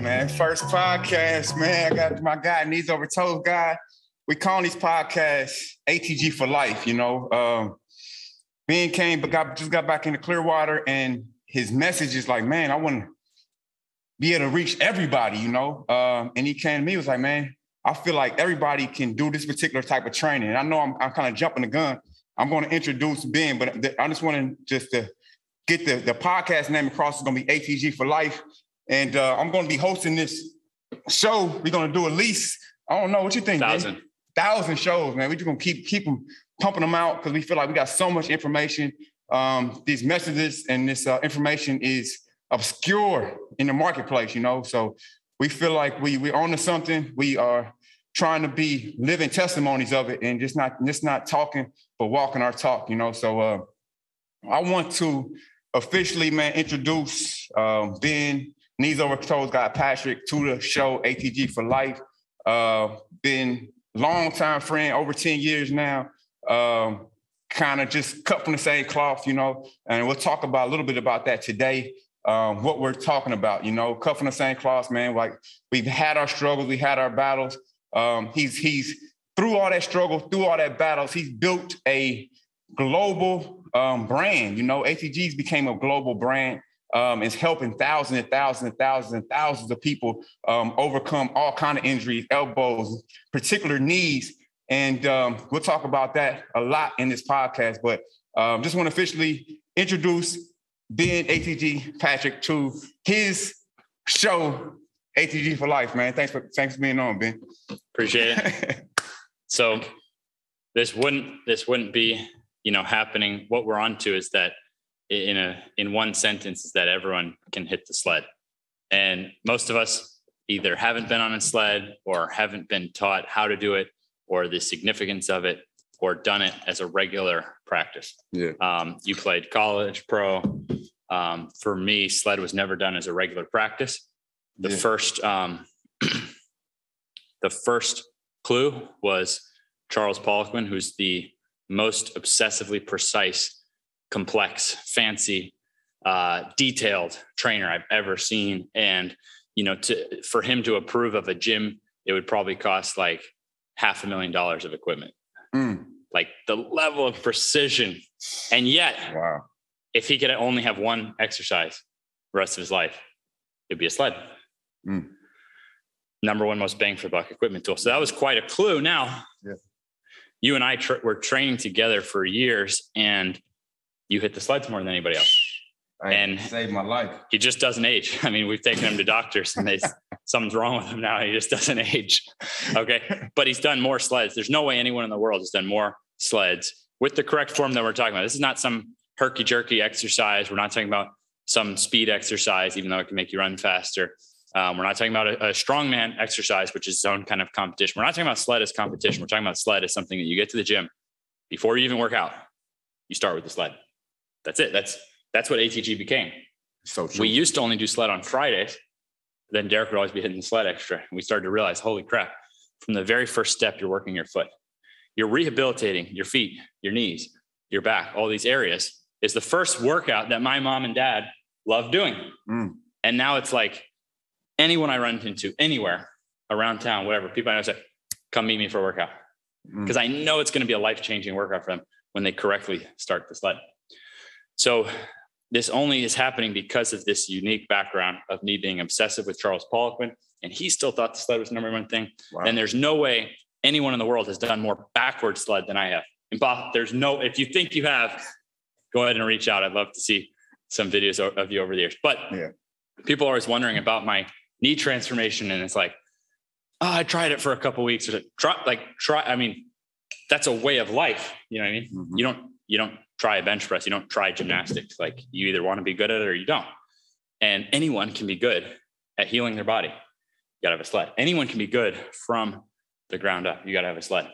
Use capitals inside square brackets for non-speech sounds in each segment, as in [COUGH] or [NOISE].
man. First podcast, man. I got my guy, Knees Over Toes guy. We call these podcasts ATG for life, you know. Um, ben came, but got just got back into Clearwater, and his message is like, man, I want to be able to reach everybody, you know. Um, and he came to me, was like, man, I feel like everybody can do this particular type of training. And I know I'm, I'm kind of jumping the gun. I'm going to introduce Ben, but I just want to just to get the, the podcast name across. It's going to be ATG for life. And uh, I'm going to be hosting this show. We're going to do at least, I don't know, what you think? Thousand. Man? Thousand shows, man. We're just going to keep, keep them, pumping them out because we feel like we got so much information. Um, these messages and this uh, information is obscure in the marketplace, you know? So we feel like we, we're on to something. We are trying to be living testimonies of it and just not, just not talking, but walking our talk, you know? So uh, I want to officially, man, introduce um, Ben Knees Over Toes Got Patrick to the show ATG for life. Uh, been longtime friend, over 10 years now. Um, kind of just cut from the same cloth, you know, and we'll talk about a little bit about that today. Um, what we're talking about, you know, cut from the same cloth, man. Like we've had our struggles, we had our battles. Um, he's he's through all that struggle, through all that battles, he's built a global um, brand. You know, ATG's became a global brand um, is helping thousands and thousands and thousands and thousands of people um, overcome all kind of injuries, elbows, particular knees. And um, we'll talk about that a lot in this podcast. But um, just want to officially introduce Ben ATG Patrick to his show, ATG for Life, man. Thanks for thanks for being on, Ben. Appreciate it. [LAUGHS] so this wouldn't this wouldn't be you know happening. What we're on to is that in a in one sentence is that everyone can hit the sled and most of us either haven't been on a sled or haven't been taught how to do it or the significance of it or done it as a regular practice yeah um, you played college pro um, for me sled was never done as a regular practice the yeah. first um, [CLEARS THROAT] the first clue was charles poliquin who's the most obsessively precise complex, fancy, uh, detailed trainer I've ever seen. And, you know, to, for him to approve of a gym, it would probably cost like half a million dollars of equipment. Mm. Like the level of precision. And yet, wow. if he could only have one exercise the rest of his life, it'd be a sled. Mm. Number one most bang for buck equipment tool. So that was quite a clue. Now, yeah. You and I tra- were training together for years, and you hit the sleds more than anybody else. I and saved my life. He just doesn't age. [LAUGHS] I mean, we've taken him to doctors and they [LAUGHS] something's wrong with him now. He just doesn't age. Okay. But he's done more sleds. There's no way anyone in the world has done more sleds with the correct form that we're talking about. This is not some herky jerky exercise. We're not talking about some speed exercise, even though it can make you run faster. Um, we're not talking about a, a strongman exercise, which is its own kind of competition. We're not talking about sled as competition. We're talking about sled as something that you get to the gym before you even work out. You start with the sled that's it. That's that's what ATG became. So true. we used to only do sled on Fridays. Then Derek would always be hitting the sled extra. And we started to realize, holy crap, from the very first step, you're working your foot. You're rehabilitating your feet, your knees, your back, all these areas is the first workout that my mom and dad loved doing. Mm. And now it's like anyone I run into anywhere around town, whatever, people I know say, come meet me for a workout. Because mm. I know it's going to be a life changing workout for them when they correctly start the sled. So this only is happening because of this unique background of me being obsessive with Charles Poliquin. And he still thought the sled was the number one thing. Wow. And there's no way anyone in the world has done more backward sled than I have. And Bob, there's no, if you think you have, go ahead and reach out. I'd love to see some videos of you over the years. But yeah. people are always wondering about my knee transformation. And it's like, oh, I tried it for a couple weeks. Or try, like try, I mean, that's a way of life. You know what I mean? Mm-hmm. You don't, you don't try a bench press. You don't try gymnastics. Like you either want to be good at it or you don't. And anyone can be good at healing their body. You got to have a sled. Anyone can be good from the ground up. You got to have a sled.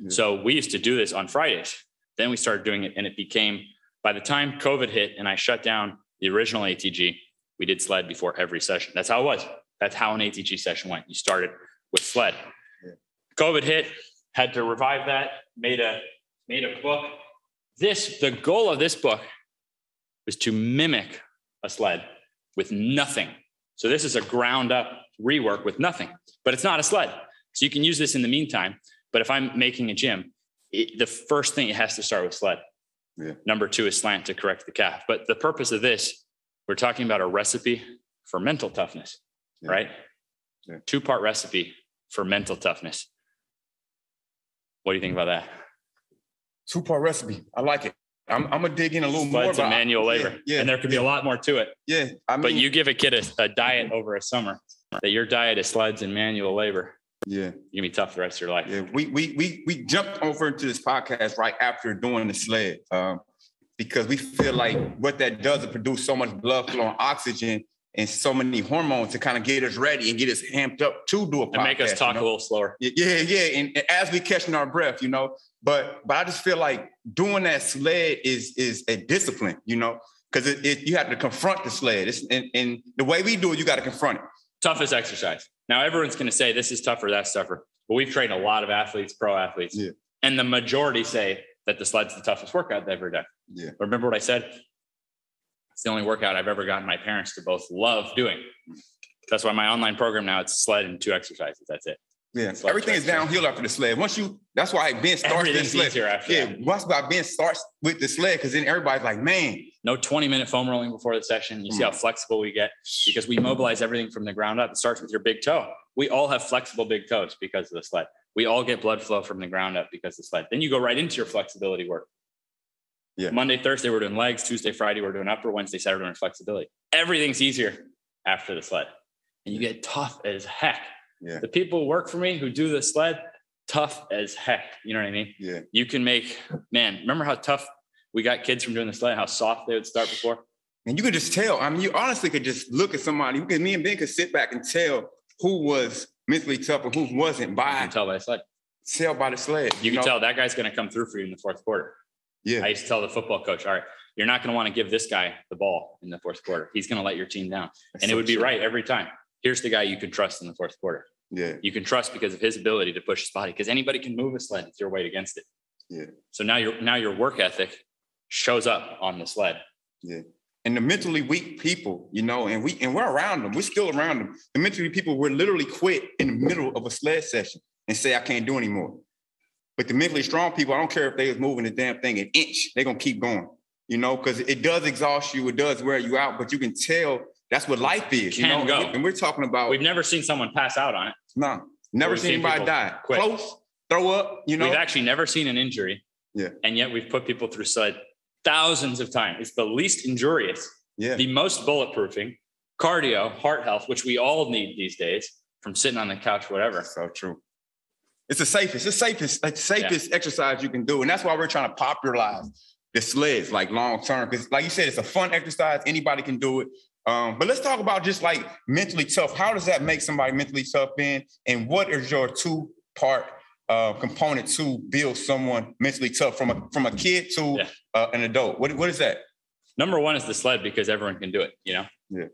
Yeah. So we used to do this on Fridays. Then we started doing it, and it became by the time COVID hit and I shut down the original ATG, we did sled before every session. That's how it was. That's how an ATG session went. You started with sled. Yeah. COVID hit, had to revive that, made a made a book this, the goal of this book was to mimic a sled with nothing So this is a ground up rework with nothing, but it's not a sled. So you can use this in the meantime. But if I'm making a gym, it, the first thing it has to start with sled. Yeah. Number two is slant to correct the calf. But the purpose of this, we're talking about a recipe for mental toughness, Yeah. right? Yeah. Two part recipe for mental toughness. What do you think about that? Two part recipe. I like it. I'm, I'm gonna dig in a little more. Sleds and but I- manual labor. Yeah, yeah, and there could be a lot more to it. yeah. I mean, But you give a kid a, a diet over a summer that your diet is sleds and manual labor. yeah, You're gonna be tough the rest of your life. yeah. We we we we jumped over into this podcast right after doing the sled, um, because we feel like what that does is produce so much blood flow and oxygen and so many hormones to kind of get us ready and get us amped up to do a podcast. And make us you talk know? a little slower. Yeah, yeah. And, and as we catching our breath, you know, but but I just feel like doing that sled is is a discipline, you know, because it, it you have to confront the sled. It's, and, and the way we do it, you got to confront it. Toughest exercise. Now everyone's gonna say this is tougher, that's tougher. But we've trained a lot of athletes, pro athletes, Yeah. and the majority say that the sled's the toughest workout they've ever done. Yeah. Remember what I said? It's the only workout I've ever gotten my parents to both love doing. That's why my online program now it's sled and two exercises. That's it. Yeah, Sled everything is downhill after the sled. Once you, that's why Ben starts the sled. Yeah, that. once Ben starts with the sled, because then everybody's like, man, No 20 minute foam rolling before the session. You see how Mm. flexible we get because we mobilize everything from the ground up. It starts with your big toe. We all have flexible big toes because of the sled. We all get blood flow from the ground up because of the sled. Then you go right into your flexibility work. Yeah. Monday, Thursday, we're doing legs. Tuesday, Friday, we're doing upper. Wednesday, Saturday, we're doing flexibility. Everything's easier after the sled. And you get tough as heck. Yeah. The people who work for me who do the sled, tough as heck. You know what I mean? yeah, You can make, man, remember how tough we got kids from doing the sled, how soft they would start before? and you could just tell. I mean, you honestly could just look at somebody. You could, me and Ben could sit back and tell who was mentally tough and who wasn't You by can tell by the sled. Sell by the sled. You can know? tell that guy's going to come through for you in the fourth quarter. Yeah, I used to tell the football coach, all right, you're not going to want to give this guy the ball in the fourth quarter. He's going to let your team down. That's And it would be true. right every time. Here's the guy you can trust in the fourth quarter. Yeah, You can trust because of his ability to push his body because anybody can move a sled. It's your weight against it. Yeah. So now your now your work ethic shows up on the sled. And the mentally weak people, you know, and we and we're around them. We're still around them. The mentally people will literally quit in the middle of a sled session and say, "I can't do anymore." But the mentally strong people, I don't care if they was moving the damn thing an inch, they're gonna keep going. You know, because it does exhaust you, it does wear you out, but you can tell that's what life is. You know, go. and we're talking about We've never seen someone pass out on it. no, never We've seen seen anybody die. quit. Close, throw up. You know, We've actually never seen an injury. Yeah. And yet we've put people through sled thousands of times. It's the least injurious, yeah, the most bulletproofing, cardio, heart health, which we all need these days from sitting on the couch, whatever. so true. It's the safest, it's the safest, like the safest exercise you can do. And that's why we're trying to popularize the sleds like long term. Because like you said, it's a fun exercise. Anybody can do it. Um, but let's talk about just like mentally tough. How does that make somebody mentally tough, Ben? And what is your two part uh, component to build someone mentally tough from a from a kid to Yeah. uh, an adult? What, what is that? Number one is the sled because everyone can do it, you know? Yeah.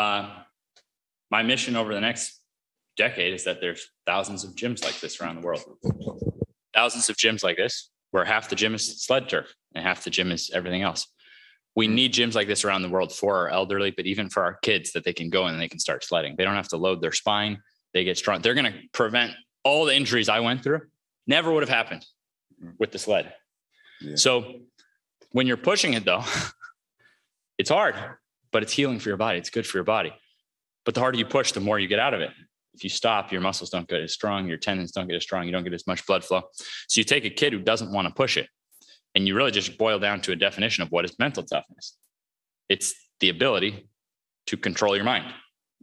Uh, my mission over the next decade is that there's thousands of gyms like this around the world. Thousands of gyms like this, where half the gym is sled turf and half the gym is everything else. We need gyms like this around the world for our elderly, but even for our kids that they can go in and they can start sledding. They don't have to load their spine. They get strong. They're going to prevent all the injuries I went through. Never would have happened mm. with the sled. Yeah. So when you're pushing it though, [LAUGHS] it's hard, but it's healing for your body. It's good for your body. But the harder you push, the more you get out of it. If you stop, your muscles don't get as strong, your tendons don't get as strong, you don't get as much blood flow. So you take a kid who doesn't want to push it, and you really just boil down to a definition of what is mental toughness. It's the ability to control your mind.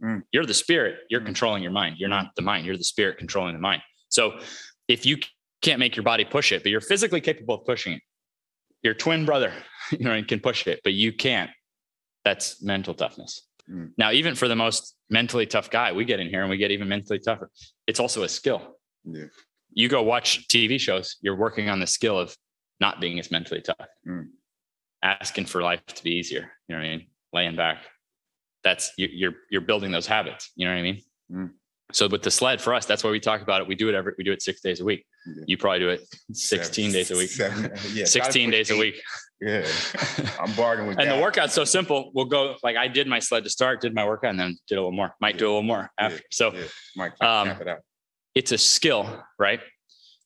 Mm. You're the spirit, you're Mm. controlling your mind. You're not the mind, you're the spirit controlling the mind. So if you can't make your body push it, but you're physically capable of pushing it, your twin brother, [LAUGHS] you know, can push it, but you can't. That's mental toughness. Mm. Now, even for the most mentally tough guy, we get in here and we get even mentally tougher. It's also a skill. Yeah. You go watch TV shows, you're working on the skill of not being as mentally tough, Mm. asking for life to be easier. You know what I mean? Laying back. That's you- you're you're building those habits. You know what I mean? Mm. So with the sled for us, that's why we talk about it. We do it every we do it six days a week. Yeah. You probably do it 16 days a week. Seven, yeah, [LAUGHS] 16 days a week. [LAUGHS] Yeah, I'm bargaining with and God. the workout's so simple. We'll go like I did my sled to start, did my workout, and then did a little more. Might do a little more after. Yeah, So yeah. Mike, Um, it out. it's a skill, right?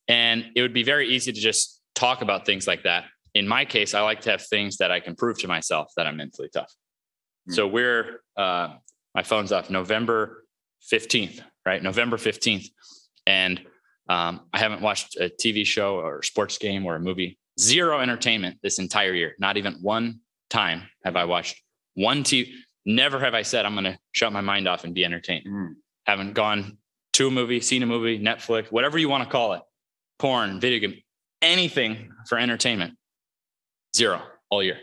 And it would be very easy to just talk about things like that. In my case, I like to have things that I can prove to myself that I'm mentally tough. Hmm. So we're uh, my phone's off November 15th, right? November 15th. And um, I haven't watched a TV show or a sports game or a movie. Zero entertainment this entire year. Not even one time have I watched one TV. Never have I said I'm going to shut my mind off and be entertained. Mm, Haven't gone to a movie, seen a movie, Netflix, whatever you want to call it, porn, video game, anything for entertainment. Zero all year.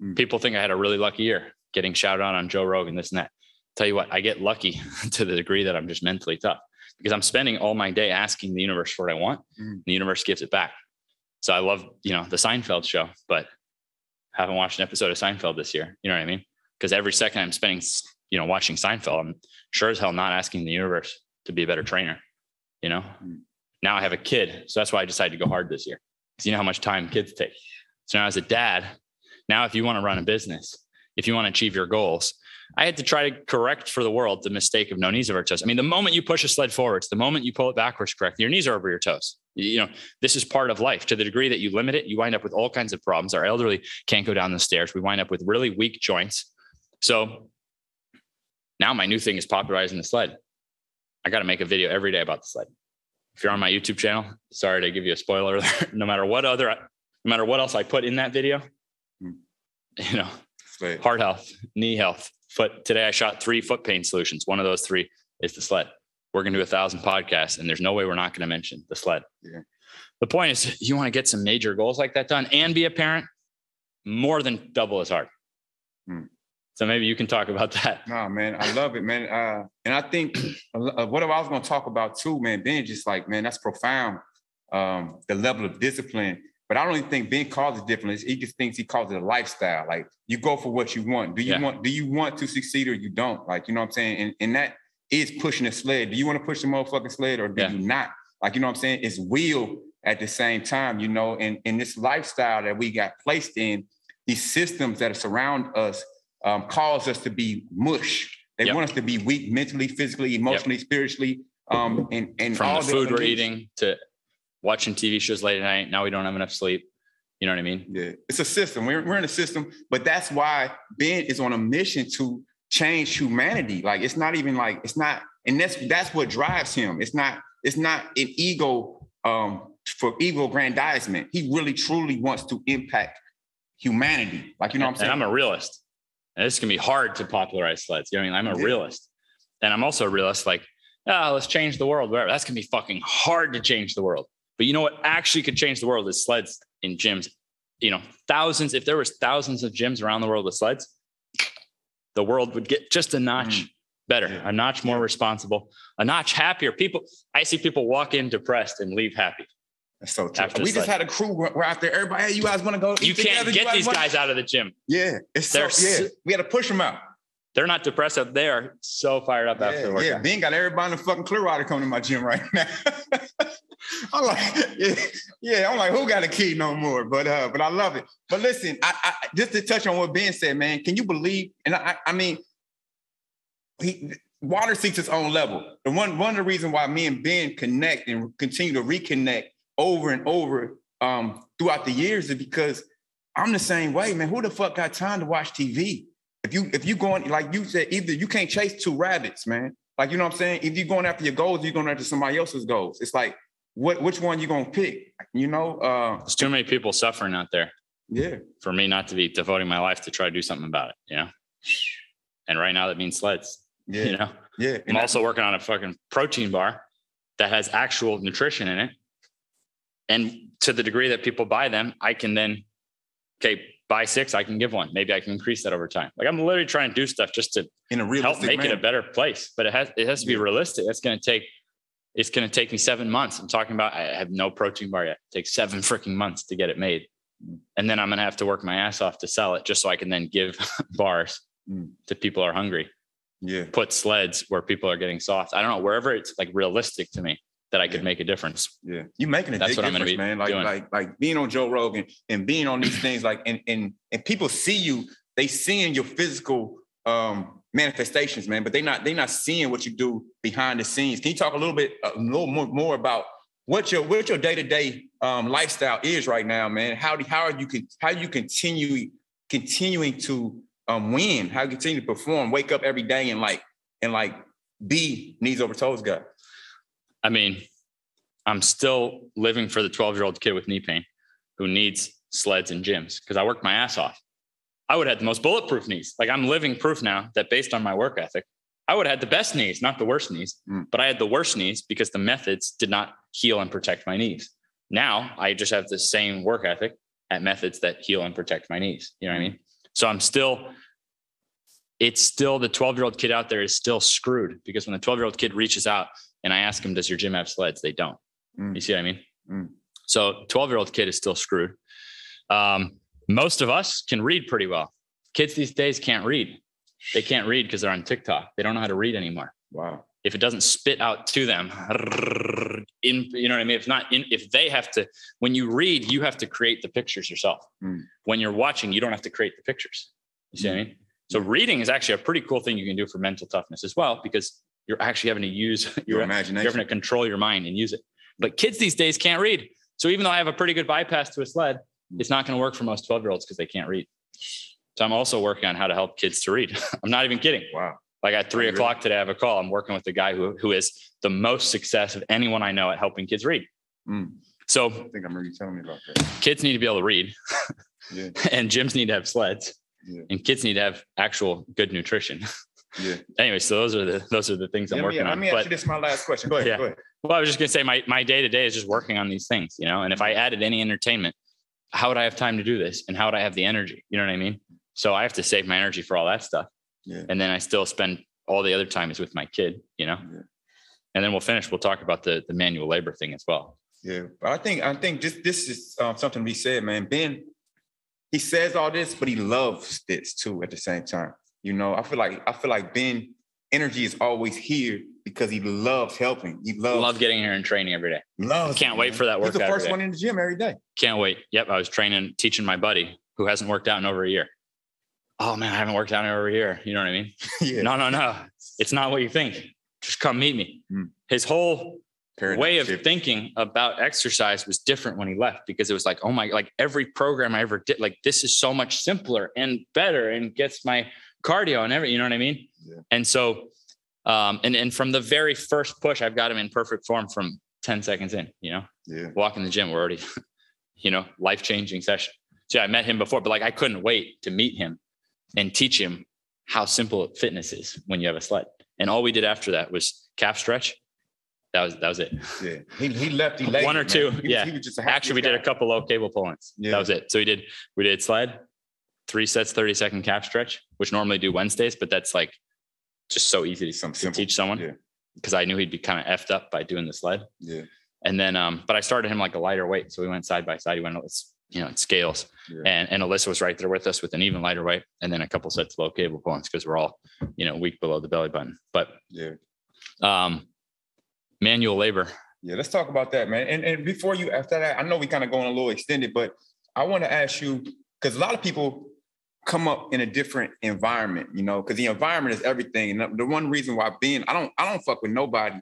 Mm. People think I had a really lucky year getting shouted out on Joe Rogan, this and that. Tell you what, I get lucky [LAUGHS] to the degree that I'm just mentally tough because I'm spending all my day asking the universe for what I want. Mm. The universe gives it back. So I love, you know, the Seinfeld show, but haven't watched an episode of Seinfeld this year. You know what I mean? Because every second I'm spending, you know, watching Seinfeld, I'm sure as hell not asking the universe to be a better trainer. You know, Mm. now I have a kid, so that's why I decided to go hard this year. Because you know how much time kids take. So now as a dad, now if you want to run a business, if you want to achieve your goals, I had to try to correct for the world the mistake of no knees over toes. I mean, the moment you push a sled forwards, the moment you pull it backwards correct, your knees are over your toes. You know, this is part of life. To the degree that you limit it, you wind up with all kinds of problems. Our elderly can't go down the stairs. We wind up with really weak joints. So now my new thing is popularizing the sled. I got to make a video every day about the sled. If you're on my YouTube channel, sorry to give you a spoiler [LAUGHS] no matter what other, no matter what else I put in that video, Hmm. you know, sled. heart health, knee health, foot. Today I shot three foot pain solutions. One of those three is the sled. We're going to do a thousand podcasts, and there's no way we're not going to mention the sled. Yeah. The point is, [LAUGHS] you want to get some major goals like that done and be a parent, more than double as hard. Hmm. So maybe you can talk about that. No, man, I love it, man. Uh, and I think uh, what I was going to talk about too, man, Ben, just like, man, that's profound. Um, the level of discipline. But I don't even think Ben calls it different. He just thinks he calls it a lifestyle. Like you go for what you want. Do you Yeah. want? Do you want to succeed or you don't? Like you know what I'm saying? And and that is pushing a sled. Do you want to push the motherfucking sled or do Yeah. you not? Like you know what I'm saying? It's will at the same time. You know, and in this lifestyle that we got placed in, these systems that surround us um, cause us to be mush. They Yep. want us to be weak mentally, physically, emotionally, spiritually, um, and and From all the food we're eating to watching TV shows late at night. Now we don't have enough sleep. You know what I mean? Yeah, it's a system. We're, we're in a system, but that's why Ben is on a mission to change humanity. Like it's not even like it's not, and that's that's what drives him. It's not it's not an ego um, for ego grandizement. He really truly wants to impact humanity. Like you know what I'm saying? And I'm a realist. And this can be hard to popularize sleds. You know what I mean? I'm a Yeah. realist. And I'm also a realist, like, ah, let's change the world, whatever. That's gonna be fucking hard to change the world. But you know what actually could change the world is sleds in gyms. You know, thousands, if there was thousands of gyms around the world with sleds, the world would get just a notch mm. better, Yeah. a notch more responsible, a notch happier. People, I see people walk in depressed and leave happy. That's so true. After We just had a crew. We're out there. Everybody, hey, you guys want to go? You can't together? You get these wanna-" guys out of the gym. Yeah, it's so, yeah. We had to push them out. They're not depressed up there. So fired up after the Yeah, workout. yeah. Ben got everybody in the fucking Clearwater coming to my gym right now. [LAUGHS] I'm like, yeah, yeah. I'm like, who got a key no more? But uh, but I love it. But listen, I, I just to touch on what Ben said, man. Can you believe? And I, I mean, he water seeks its own level. And one one of the reasons why me and Ben connect and continue to reconnect over and over um, throughout the years is because I'm the same way, man. Who the fuck got time to watch TV? If you if you going like you said, either you can't chase two rabbits, man. Like you know what I'm saying. If you're going after your goals, you're going after somebody else's goals. It's like what which one you gonna pick? You know? Uh, There's too many people suffering out there yeah, for me not to be devoting my life to try to do something about it, you know? And right now that means sleds, [LAUGHS] yeah, you know? yeah. I'm also working on a fucking protein bar that has actual nutrition in it. And to the degree that people buy them, I can then, okay, buy six, I can give one. Maybe I can increase that over time. Like I'm literally trying to do stuff just to in a help make it a better place. But it has it has to be realistic. That's going to take it's going to take me seven months. I'm talking about I have no protein bar yet. It takes seven freaking months to get it made, and then I'm going to have to work my ass off to sell it just so I can then give [LAUGHS] bars Mm. to people who are hungry. Yeah, Put sleds where people are getting soft. I don't know wherever it's like realistic to me that I could make a difference. Yeah, you're making a That's big what I'm gonna difference, man. Like doing. like like being on Joe Rogan and being on these things, like and and and people see you, they seeing your physical um manifestations, man, but they not they not seeing what you do behind the scenes. Can you talk a little bit a little more, more about what your what your day-to-day um lifestyle is right now, man? How do how are you can how you continue continuing to um win, how you continue to perform, wake up every day and like and like be knees over toes guy. I mean, I'm still living for the 12 year old kid with knee pain who needs sleds and gyms because I worked my ass off. I would have had the most bulletproof knees. Like I'm living proof now that based on my work ethic, I would have had the best knees, not the worst knees, Mm. but I had the worst knees because the methods did not heal and protect my knees. Now I just have the same work ethic at methods that heal and protect my knees. You know what I mean? So I'm still, it's still the 12 year old kid out there is still screwed because when the 12 year old kid reaches out and I ask him, does your gym have sleds? They don't. Mm. You see what I mean? Mm. So 12 year old kid is still screwed. Um, most of us can read pretty well. Kids these days can't read. They can't read because they're on TikTok. They don't know how to read anymore. Wow. If it doesn't spit out to them, [LAUGHS] in you know what I mean. If not, in, if they have to, when you read, you have to create the pictures yourself. Mm. When you're watching, you don't have to create the pictures. You see what I mean? So reading is actually a pretty cool thing you can do for mental toughness as well, because you're actually having to use [LAUGHS] Your your imagination. you're having to control your mind and use it. But kids these days can't read. So even though I have a pretty good bypass to a sled, it's not going to work for most 12 year olds because they can't read. So I'm also working on how to help kids to read. [LAUGHS] I'm not even kidding. Wow. Like at three o'clock today, I have a call. I'm working with the guy who, who is the most success of anyone I know at helping kids read. Mm. So I think I'm you telling me about that. kids need to be able to read Yeah. [LAUGHS] and gyms need to have sleds Yeah. and kids need to have actual good nutrition. Yeah. anyway, so those are the, those are the things I'm Let working let on. Let me ask you this my last question. Go ahead. Yeah. Go ahead. Well, I was just gonna say my my day to day is just working on these things, you know. And if I added any entertainment, how would I have time to do this? And how would I have the energy? You know what I mean? So I have to save my energy for all that stuff. Yeah. And then I still spend all the other time is with my kid, you know. Yeah. And then we'll finish. We'll talk about the the manual labor thing as well. Yeah. But I think I think this this is um, something to be said, man. Ben, he says all this, but he loves this too at the same time. You know, I feel like I feel like Ben energy is always here because he loves helping. He loves Love getting here and training every day. loves Can't it, wait man. for that workout. He's the first one in the gym every day. Can't wait. Yep. I was training, teaching my buddy who hasn't worked out in over a year. Oh man, I haven't worked out in over a year. You know what I mean? [LAUGHS] [LAUGHS] yeah. No, no, no. It's not what you think. Just come meet me. Mm. His whole Paradigm way of shift. thinking about exercise was different when he left because it was like, oh my, like every program I ever did, like this is so much simpler and better and gets my cardio and everything. You know what I mean? Yeah. And so, um, and and from the very first push, I've got him in perfect form from 10 seconds in, you know, Yeah. walk in the gym, we're already, [LAUGHS] you know, life changing session. So yeah, I met him before, but like I couldn't wait to meet him and teach him how simple fitness is when you have a sled. And all we did after that was calf stretch. That was that was it. Yeah. He, he left. One or man. two, He was- yeah. He was just a Actually, we did a couple low cable pull-ins. Yeah. That was it. So we did we did sled, three sets, 30 second calf stretch, which normally do Wednesdays, but that's like just so easy to, to teach someone. Yeah. Because I knew he'd be kind of effed up by doing the sled. Yeah. And then um, but I started him like a lighter weight. So we went side by side. He went it's you know, it scales. Yeah. And and Alyssa was right there with us with an even lighter weight. And then a couple sets of low cable pull-ins because we're all, you know, weak below the belly button. But Yeah. um manual labor. Yeah, let's talk about that, man. And and before you after that, I know we kind of going a little extended, but I want to ask you because a lot of people come up in a different environment, you know, because the environment is everything. And the- one reason why being I don't I don't fuck with nobody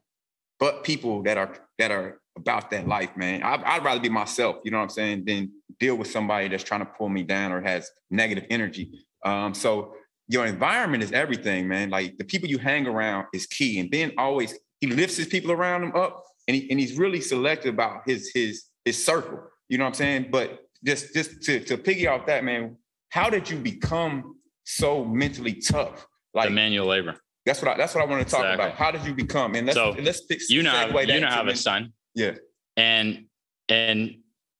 but people that are that are about that life, man. I, I'd rather be myself, you know what I'm saying, than deal with somebody that's trying to pull me down or has negative energy. Um, so your environment is everything, man. Like the people you hang around is key. And Ben always he lifts his people around him up and, he, and he's really selective about his his his circle. You know what I'm saying? But just just to to piggy off that, man, how did you become so mentally tough? Like the manual labor. that's what I, that's what I want to talk Exactly. about. How did you become? And let's So, let's fix, You know, have, that you know, have a son. Yeah. And and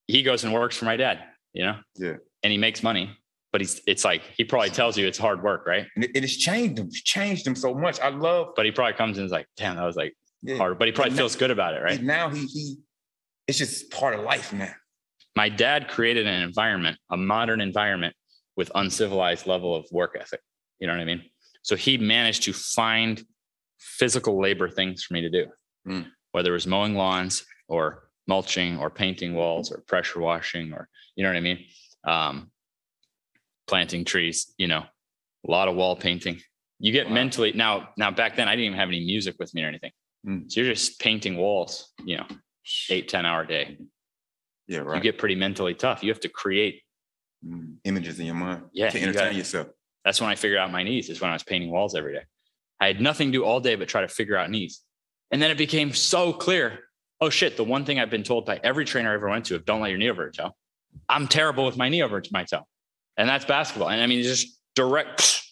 he goes and works for my dad, you know? Yeah. And he makes money, but he's it's like he probably tells you it's hard work, right? And it, has changed him. Changed him so much. I love. But he probably comes and is like, damn, that was like Yeah. hard. But he probably But feels good about it, right? Now he he, it's just part of life now. my dad created an environment, a modern environment with uncivilized level of work ethic. You know what I mean? So he managed to find physical labor things for me to do. Mm. whether it was mowing lawns or mulching or painting walls or pressure washing or you know what I mean? Um, planting trees, you know, a lot of wall painting. You get Wow. mentally now, now back then I didn't even have any music with me or anything. Mm. So you're just painting walls, you know, eight, 10 hour day. Yeah, right. You get pretty mentally tough. You have to create. Mm, images in your mind. Yeah, To you entertain gotta- yourself. That's when I figured out my knees is when I was painting walls every day. I had nothing to do all day but try to figure out knees. And then it became so clear. Oh shit, the one thing I've been told by every trainer I ever went to, if don't let your knee over your toe. I'm terrible with my knee over my toe. And that's basketball. And I mean, just direct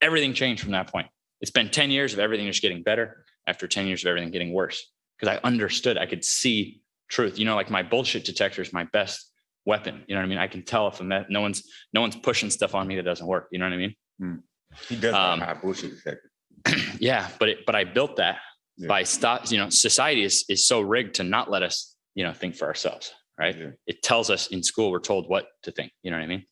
everything changed from that point. It's been 10 years of everything just getting better after 10 years of everything getting worse. Because I understood, I could see truth. You know, like my bullshit detector is my best weapon. You know what I mean? I can tell if I'm that no one's no one's pushing stuff on me that doesn't work. You know what I mean? He does Um, have bullshit detector. [CLEARS THROAT] yeah, but it, but I built that Yeah. by stop. You know, society is is so rigged to not let us, you know, think for ourselves. Right? Yeah. It tells us in school we're told what to think. You know what I mean?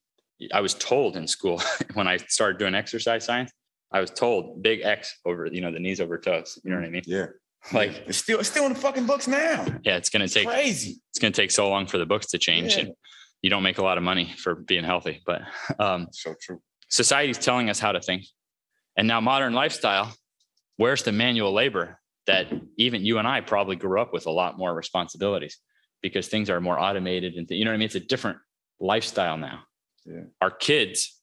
I was told in school [LAUGHS] when I started doing exercise science, I was told big X over, you know, the knees over toes. You know what I mean? Yeah. Like, It's still it's still in the fucking books now. yeah, it's gonna take crazy. it's gonna take so long for the books to change, Yeah. and you don't make a lot of money for being healthy. But um, So true. society's telling us how to think. And now modern lifestyle, where's the manual labor that even you and I probably grew up with a lot more responsibilities because things are more automated and th- you know what I mean? It's a different lifestyle now. Yeah. Our kids,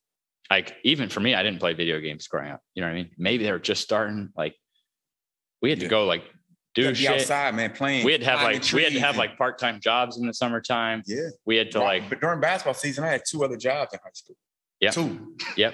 like even for me, I didn't play video games growing up. You know what I mean? Maybe they're just starting like we had to go like do You gotta be shit. outside, man, playing. We had to have like we had to have like part-time jobs in the summertime. yeah. We had to like but during basketball season, I had two other jobs in high school. Yeah. Two. Yep.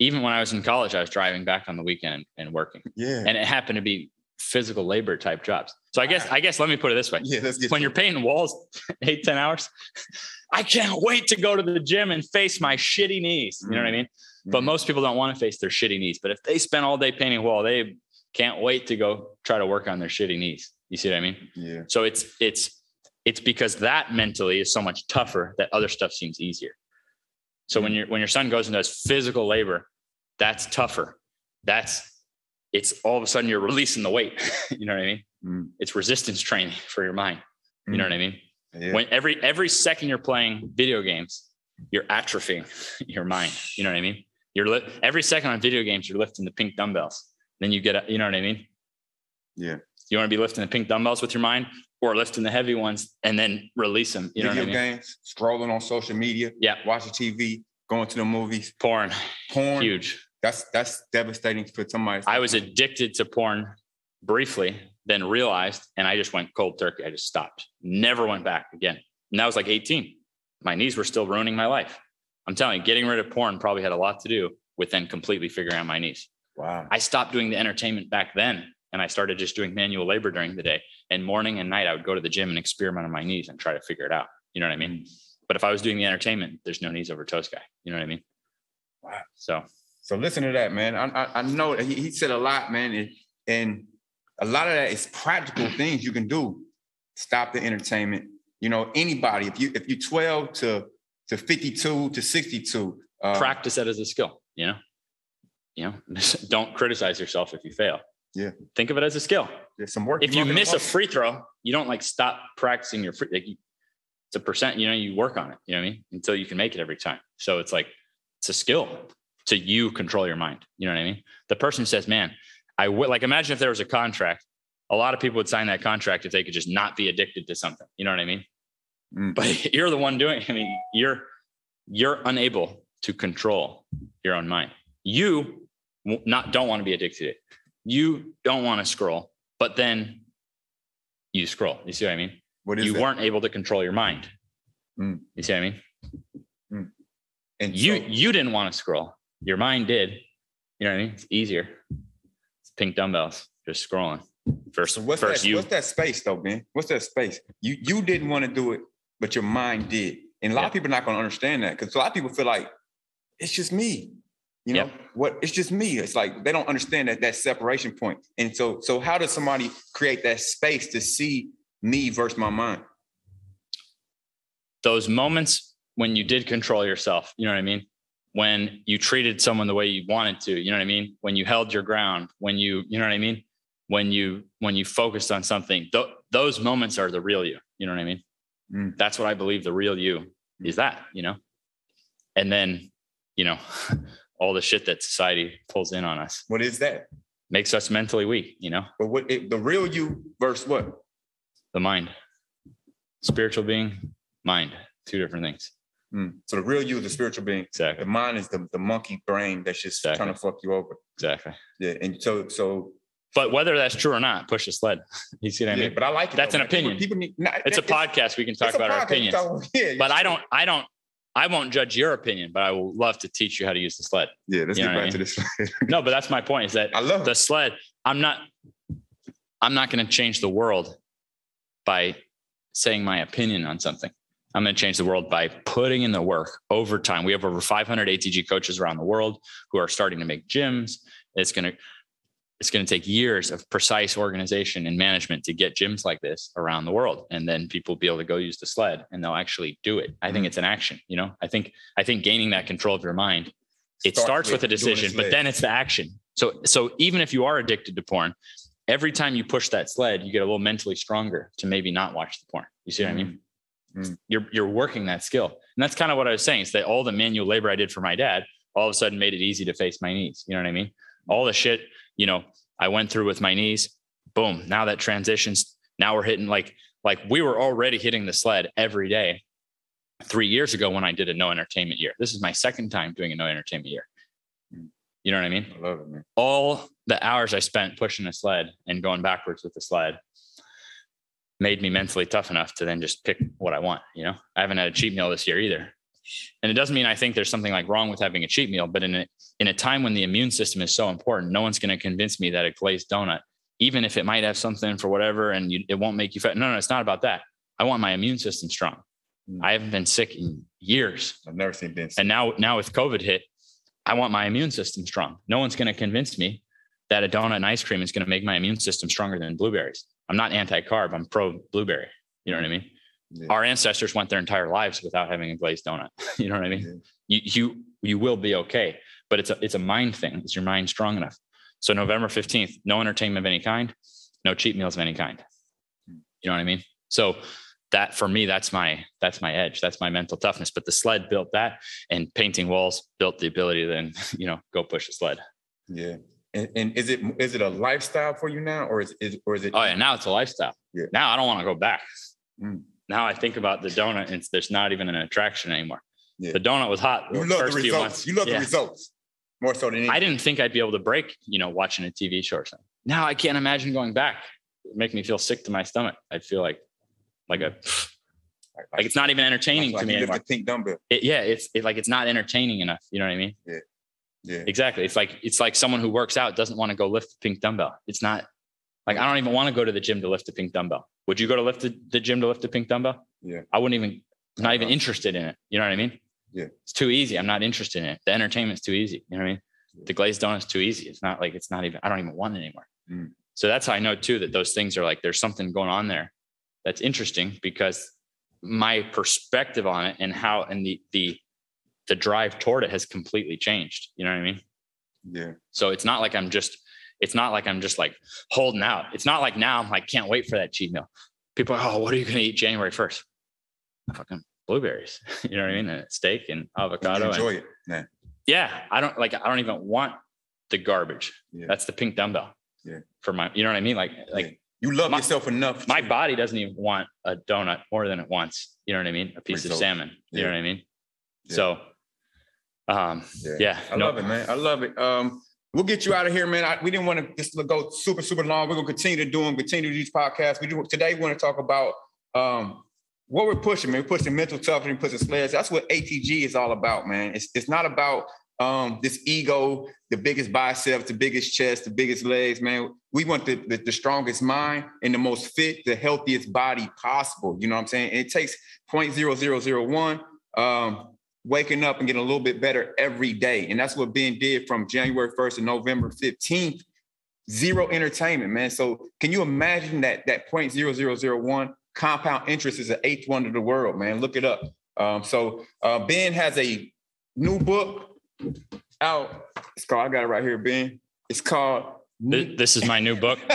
Even when I was in college, I was driving back on the weekend and, working. Yeah. And it happened to be physical labor type jobs. So I guess, I guess let me put it this way. yeah, let's get When you're painting walls [LAUGHS] eight, 10 hours, [LAUGHS] I can't wait to go to the gym and face my shitty knees. You know what I mean? But Mhm. most people don't want to face their shitty knees. But if they spend all day painting a wall, they can't wait to go try to work on their shitty knees. You see what I mean? Yeah. So it's it's it's because that mentally is so much tougher that other stuff seems easier. So when your when your son goes and does physical labor, that's tougher. That's it's all of a sudden you're releasing the weight. [LAUGHS] you know what I mean? Mm. It's resistance training for your mind. You know what I mean? Yeah. When every every second you're playing video games, you're atrophying [LAUGHS] your mind. You know what I mean? You're li- every second on video games, you're lifting the pink dumbbells. Then you get, a, you know what I mean? yeah. You want to be lifting the pink dumbbells with your mind or lifting the heavy ones and then release them. You know Video what I mean? games, scrolling on social media, Yeah. watching TV, going to the movies, Porn, porn. huge. That's that's devastating for somebody. I was addicted to porn briefly, then realized, and I just went cold turkey. I just stopped, never went back again. And that was like 18. My knees were still ruining my life. I'm telling you, getting rid of porn probably had a lot to do with then completely figuring out my knees. Wow. I stopped doing the entertainment back then and I started just doing manual labor during the day. And morning and night, I would go to the gym and experiment on my knees and try to figure it out. You know what I mean? But if I was doing the entertainment, there's no knees over toes guy. You know what I mean? Wow. So So listen to that, man. I I, I know he, he said a lot, man, and, and a lot of that is practical things you can do. Stop the entertainment. You know, anybody. If you if you 12 to to 52 to 62, uh, practice that as a skill, you know? You know, [LAUGHS] don't criticize yourself if you fail. Yeah. Think of it as a skill. There's some work. If you miss a free throw, you don't like stop practicing your free. Like it's a percent. You know, you work on it. You know what I mean? Until you can make it every time. So it's like it's a skill to you control your mind. You know what I mean? The person says, "Man, I would like." Imagine if there was a contract. A lot of people would sign that contract if they could just not be addicted to something. You know what I mean? Mm. But [LAUGHS] you're the one doing. I mean, you're you're unable to control your own mind. You not don't want to be addicted to it. You don't want to scroll, but then you scroll. You see what I mean? What is You that? weren't able to control your mind. Mm. You see what I mean? And You so- you didn't want to scroll. Your mind did. You know what I mean? It's easier. It's pink dumbbells, just scrolling. First, So what's first that? you. What's that space though, man? What's that space? You you didn't want to do it, but your mind did. And a lot Yeah. of people are not going to understand that because a lot of people feel like it's just me. You know Yep. what? It's just me. It's like they don't understand that that separation point. And so so how does somebody create that space to see me versus my mind? those moments when you did control yourself, you know what I mean? When you treated someone the way you wanted to, you know what I mean? When you held your ground, when you, you know what I mean? When you when you focused on something, th- those moments are the real you. You know what I mean? Mm. That's what I believe the real you is that, you know? And then, you know, [LAUGHS] all the shit that society pulls in on us What is that? makes us mentally weak, you know, But what it, the real you versus what? the mind, spiritual being, mind, two different things. Mm. So the real you is the spiritual being. Exactly. The mind is the, the monkey brain that's just Exactly. trying to fuck you over. Exactly. Yeah. And so so But whether that's true or not, push the sled. [LAUGHS] You see what I yeah, mean? but I like it. That's though, an. People- opinion. People, need not, It's a it's- podcast. We can talk about our opinions. Talk- Yeah, But. I don't, I don't, I won't judge your opinion, but I will love to teach you how to use the sled. Yeah, let's You get back I to this. [LAUGHS] No, but that's my point is that I love the sled, I'm not, I'm not going to change the world by saying my opinion on something. I'm going to change the world by putting in the work over time. We have over 500 ATG coaches around the world who are starting to make gyms. It's going to, it's going to take years of precise organization and management to get gyms like this around the world. And then people will be able to go use the sled and they'll actually do it. I think Mhm. it's an action, you know, I think, I think gaining that control of your mind it Start starts with a decision, but then it's the action. So, so even if you are addicted to porn, every time you push that sled, you get a little mentally stronger to maybe not watch the porn. You see what I mean? Mm. You're you're working that skill, and that's kind of what I was saying. Is that all the manual labor I did for my dad all of a sudden made it easy to face my knees. You know what I mean? All the shit you know I went through with my knees. Boom. Now that transitions. Now we're hitting like like we were already hitting the sled every day three years ago when I did a no entertainment year. This is my second time doing a no entertainment year. You know what I mean? I love it, man. All the hours I spent pushing a sled and going backwards with the sled made me mentally tough enough to then just pick what I want. You know, I haven't had a cheat meal this year either. And it doesn't mean I think there's something like wrong with having a cheat meal, but in a, in a time when the immune system is so important, no one's going to convince me that a glazed donut, even if it might have something for whatever and you, it won't make you fat. No, no, it's not about that. I want my immune system strong. Mm. I haven't been sick in years. I've never seen Ben. And now, now with COVID hit, I want my immune system strong. No one's going to convince me that a donut and ice cream is going to make my immune system stronger than blueberries. I'm not anti-carb. I'm pro blueberry. You know what I mean? Yeah. Our ancestors went their entire lives without having a glazed donut. [LAUGHS] you know what I mean? You, you, you will be okay, but it's a, it's a mind thing. Is your mind strong enough? So November 15th, no entertainment of any kind, no cheat meals of any kind. You know what I mean? So that for me, that's my, that's my edge. That's my mental toughness. But the sled built that and painting walls built the ability to then, [LAUGHS] you know, go push a sled. Yeah. And, and is it is it a lifestyle for you now, or is it or is it? Oh yeah, now it's a lifestyle. Yeah. Now I don't want to go back. Mm. Now I think about the donut and it's, there's not even an attraction anymore. Yeah. The donut was hot. You love the results. months. You love Yeah. the results more so than anything. I didn't think I'd be able to break, you know, watching a TV show or something. Now I can't imagine going back. It'd make me feel sick to my stomach. I'd feel like, like a, like, it's not even entertaining like to me anymore. pink dumbbell. It, yeah, it's it, like it's not entertaining enough. You know what I mean? Yeah. Exactly. It's like it's like someone who works out doesn't want to go lift the pink dumbbell. It's not like I don't even want to go to the gym to lift a pink dumbbell. Would you go to lift the, the gym to lift a pink dumbbell? Yeah. I wouldn't even I'm not even interested in it. You know what I mean? Yeah. It's too easy. I'm not interested in it. The entertainment's too easy. You know what I mean? The glazed donut's too easy. It's not like it's not even I don't even want it anymore. Mm. So that's how I know too that those things are like there's something going on there that's interesting because my perspective on it and how and the the the drive toward it has completely changed. You know what I mean? Yeah. So it's not like I'm just, it's not like I'm just like holding out. It's not like now I'm like, can't wait for that cheat meal. People are, oh, what are you going to eat January 1st? Fucking blueberries. [LAUGHS] you know what I mean? And steak and You avocado. and- enjoy it, man. yeah. I don't like, I don't even want the garbage. Yeah. That's the pink dumbbell. Yeah. For my, you know what I mean? Like, like Yeah. you love my- yourself enough. my body doesn't even want a donut more than it wants. You know what I mean? A piece Result. of salmon. You Yeah. know what I mean? Yeah. So, um, Yeah. yeah. I no- love it, man. I love it. Um, we'll get you out of here, man. I, we didn't want to just go super, super long. We're gonna continue to do them, continue to do these podcasts. We do today. We want to talk about um, what we're pushing, man. We're pushing mental toughness, pushing sleds. That's what ATG is all about, man. It's it's not about um, this ego, the biggest biceps, the biggest chest, the biggest legs, man. We want the, the, the strongest mind and the most fit, the healthiest body possible. You know what I'm saying? And it takes 0.0001. Um, waking up and getting a little bit better every day. And that's what Ben did from January 1st to November 15th. Zero entertainment, man. So can you imagine that that 0.0001 compound interest is the eighth wonder of the world, man. Look it up. Um, so uh, Ben has a new book out. It's called, I got it right here, Ben. It's called Th- this is my new book. [LAUGHS]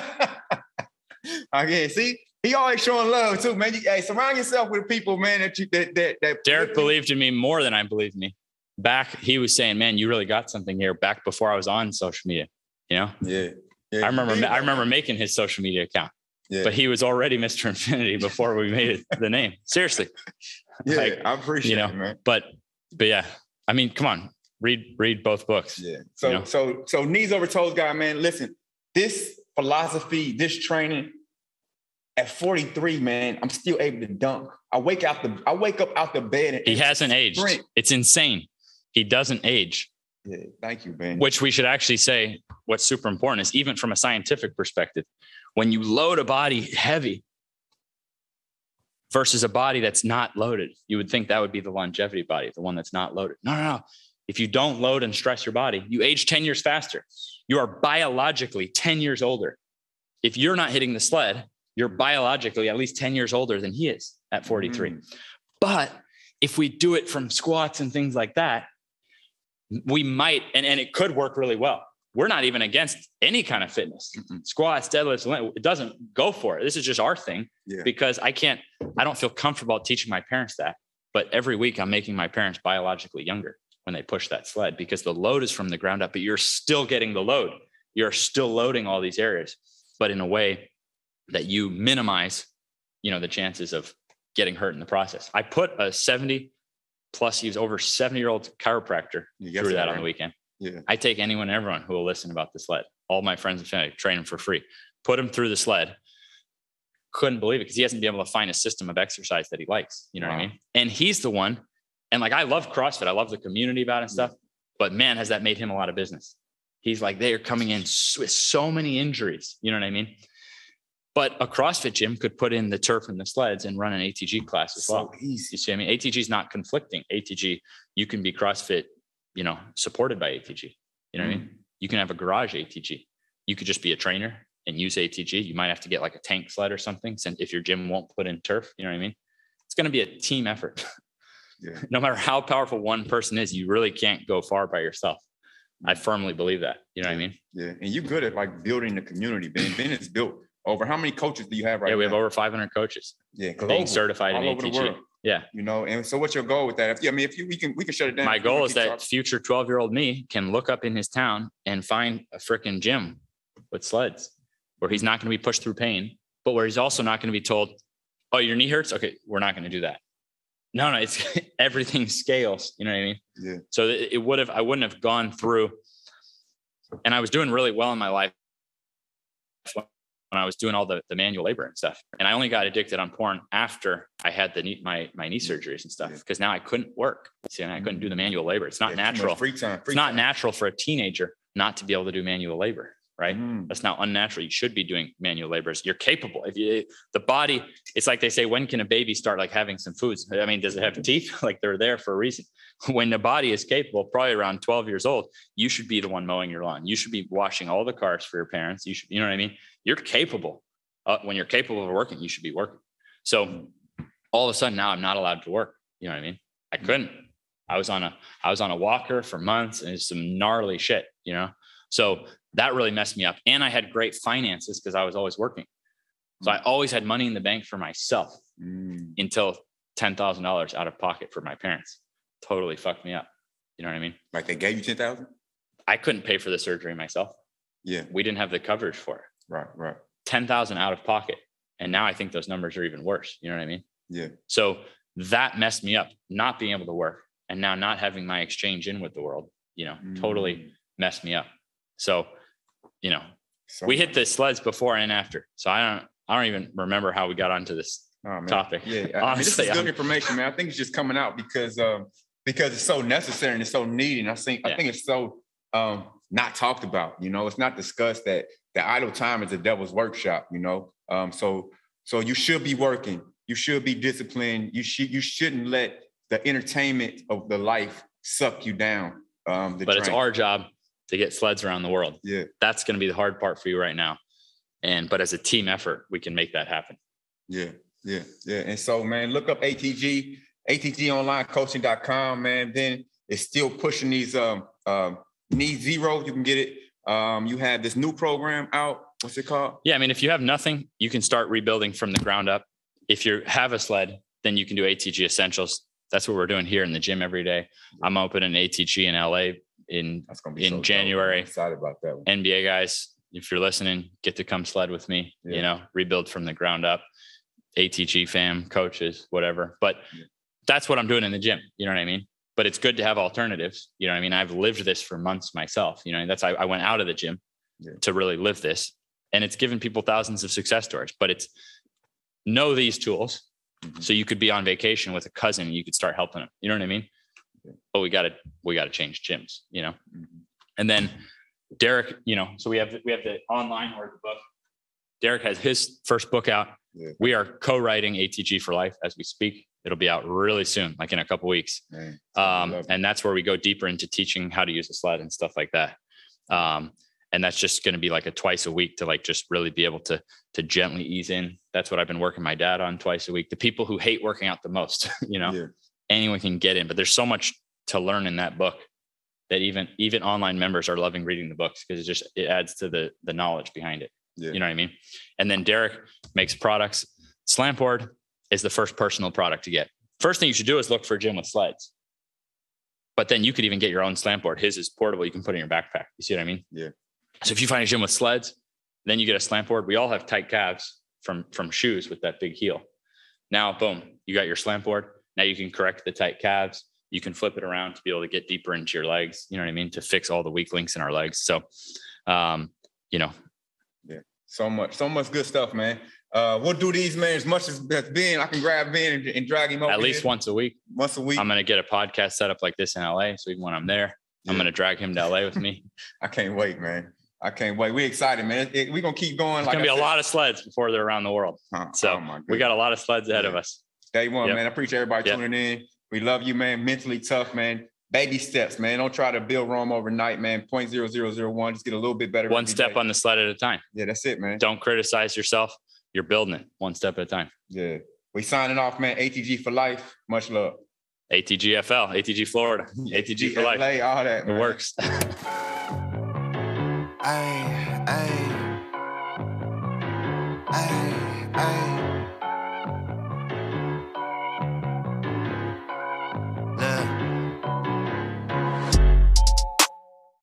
Okay, see, he always showing love too, man. You, hey, surround yourself with people, man. That you that that, that Derek believed in me more than I believed me. Back, he was saying, "Man, you really got something here." Back before I was on social media, you know. Yeah. yeah. I remember. I remember making his social media account, yeah. but he was already Mr. Infinity [LAUGHS] before we made it the name. Seriously. Yeah, like, I appreciate you know, it, man. But, but yeah, I mean, come on, read read both books. Yeah. So you know? so so knees over toes, guy, man. Listen, this philosophy, this training, at 43, man, I'm still able to dunk. I wake out the I wake up out the bed. he hasn't aged. It's insane. He doesn't age. Yeah, thank you, man. Which we should actually say what's super important is even from a scientific perspective, when you load a body heavy versus a body that's not loaded, you would think that would be the longevity body, the one that's not loaded. No, no, no. If you don't load and stress your body, you age 10 years faster. You are biologically 10 years older. If you're not hitting the sled, you're biologically at least 10 years older than he is at 43. Mm. But if we do it from squats and things like that, we might, and, and it could work really well. We're not even against any kind of fitness, mm-hmm. squats, deadlifts, it doesn't go for it. This is just our thing yeah. because I can't, I don't feel comfortable teaching my parents that. But every week I'm making my parents biologically younger when they push that sled because the load is from the ground up, but you're still getting the load. You're still loading all these areas, but in a way that you minimize, you know, the chances of getting hurt in the process. I put a 70 plus, he was over 70 year old chiropractor through that, on the weekend. Yeah. I take anyone, and everyone who will listen about the sled. All my friends and family train him for free. Put him through the sled. Couldn't believe it because he hasn't been able to find a system of exercise that he likes. You know wow. what I mean? And he's the one. And like I love CrossFit. I love the community about it and stuff. But man, has that made him a lot of business. He's like, they are coming in with so many injuries. You know what I mean? But a CrossFit gym could put in the turf and the sleds and run an ATG class as so well. Easy. You see, I mean, ATG is not conflicting. ATG, you can be CrossFit, you know, supported by ATG. You know mm. what I mean? Mm. You can have a garage ATG. You could just be a trainer and use ATG. You might have to get like a tank sled or something. Since if your gym won't put in turf, you know what I mean? It's going to be a team effort. [LAUGHS] Yeah. no matter how powerful one person is, you really can't go far by yourself. I mm. firmly believe that. You know yeah. what I mean? Yeah. And you're good at like building the community. Ben, ben is built over how many coaches do you have right Yeah, we now? have over 500 coaches. Yeah, being certified in ATG. Yeah, you know, and so what's your goal with that? If, I mean, if you we can we can shut it down. My goal is that future 12 year old me can look up in his town and find a freaking gym with sleds where he's not going to be pushed through pain, but where he's also not going to be told, "Oh, your knee hurts." Okay, we're not going to do that. No, no, it's [LAUGHS] everything scales. You know what I mean? Yeah. So it would have I wouldn't have gone through, and I was doing really well in my life when I was doing all the, the manual labor and stuff. And I only got addicted on porn after I had the knee, my my knee surgeries and stuff because now I couldn't work. See, and I couldn't do the manual labor. It's not yeah, natural. Free time. Free it's not natural for a teenager not to be able to do manual labor right? Mm. That's not unnatural. You should be doing manual labors. You're capable. If you the body, it's like they say, when can a baby start like having some foods? I mean, does it have teeth? [LAUGHS] like they're there for a reason. [LAUGHS] When the body is capable, probably around 12 years old, you should be the one mowing your lawn. You should be washing all the cars for your parents. You should, you know what I mean? You're capable. Uh, when you're capable of working, you should be working. So all of a sudden now I'm not allowed to work. You know what I mean? I mm. couldn't. I was on a I was on a walker for months and it's some gnarly shit, you know. So that really messed me up. And I had great finances because I was always working. So I mm. always had money in the bank for myself mm. until $10,000 out of pocket for my parents. Totally fucked me up. You know what I mean? Like they gave you 10,000? I couldn't pay for the surgery myself. Yeah. We didn't have the coverage for it. Right, right. 10,000 out of pocket. And now I think those numbers are even worse. You know what I mean? Yeah. So that messed me up, not being able to work and now not having my exchange in with the world, you know, mm. totally messed me up. So, you know, so, we hit the sleds before and after. So I don't, I don't even remember how we got onto this oh, topic. Yeah, I mean, this is good information, man. I think it's just coming out because um, because it's so necessary and it's so needed. And I think yeah. I think it's so um, not talked about. You know, it's not discussed that the idle time is the devil's workshop. You know, um, so so you should be working. You should be disciplined. You should you shouldn't let the entertainment of the life suck you down. Um, but it's our job to get sleds around the world. Yeah. That's going to be the hard part for you right now. And but as a team effort, we can make that happen. Yeah. Yeah. Yeah. And so man, look up ATG, ATGonlinecoaching.com, man. Then it's still pushing these um um need zero. You can get it. Um, you have this new program out What's it called? Yeah, I mean, if you have nothing, you can start rebuilding from the ground up. If you have a sled, then you can do ATG Essentials. That's what we're doing here in the gym every day. I'm opening ATG in LA in That's gonna be In so. January. Excited about that one. NBA guys. If you're listening, get to come sled with me. Yeah. You know, rebuild from the ground up. ATG fam, coaches, whatever. But Yeah. that's what I'm doing in the gym. You know what I mean? But it's good to have alternatives. You know what I mean? I've lived this for months myself. You know, that's I, I went out of the gym Yeah. to really live this. And it's given people thousands of success stories. But it's know these tools. Mhm. So you could be on vacation with a cousin, you could start helping them. You know what I mean? But we gotta we gotta change gyms, you know. Mhm. And then Derek, you know, so we have we have the online or the book. Derek has his first book out. Yeah. We are co-writing ATG for life as we speak. It'll be out really soon, like in a couple weeks. Man, Um, and that's where we go deeper into teaching how to use a sled and stuff like that. Um, and that's just going to be like a twice a week to like just really be able to to gently ease in. That's what I've been working my dad on twice a week. The people who hate working out the most, [LAUGHS] you know, Yeah. Anyone can get in, but there's so much to learn in that book that even even online members are loving reading the books because it just it adds to the the knowledge behind it. Yeah. You know what I mean? And then Derek makes products. Slamboard is the first personal product to get. First thing you should do is look for a gym with sleds. But then you could even get your own slamboard. His is portable. You can put in your backpack. You see what I mean? Yeah. So if you find a gym with sleds, then you get a slamboard. We all have tight calves from from shoes with that big heel. Now, boom, you got your slamboard. Now you can correct the tight calves. You can flip it around to be able to get deeper into your legs. You know what I mean? To fix all the weak links in our legs. So, um, you know, Yeah. So much, so much good stuff, man. Uh, we'll do these, man, as much as as Ben. I can grab Ben and, and drag him over at least here once a week, once a week. I'm going to get a podcast set up like this in LA. So even when I'm there, I'm going to drag him to LA with me. [LAUGHS] I can't wait, man. I can't wait. We're excited, man. It- it- we're gonna keep going. It's like going to be I a said. lot of sleds before they're around the world. Huh, So oh we got a lot of sleds ahead of us. Day one, Yep. man. I appreciate everybody Yep. tuning in. We love you, man. Mentally tough, man. Baby steps, man. Don't try to build Rome overnight, man. Point zero zero zero one. Just get a little bit better. One step day. on the sled at a time. Yeah, that's it, man. Don't criticize yourself. You're building it one step at a time. Yeah. We signing off, man. ATG for life. Much love. ATGFL, ATG Florida, [LAUGHS] ATG for life. LA, all that. It works. [LAUGHS] Ay, ay. Ay, ay.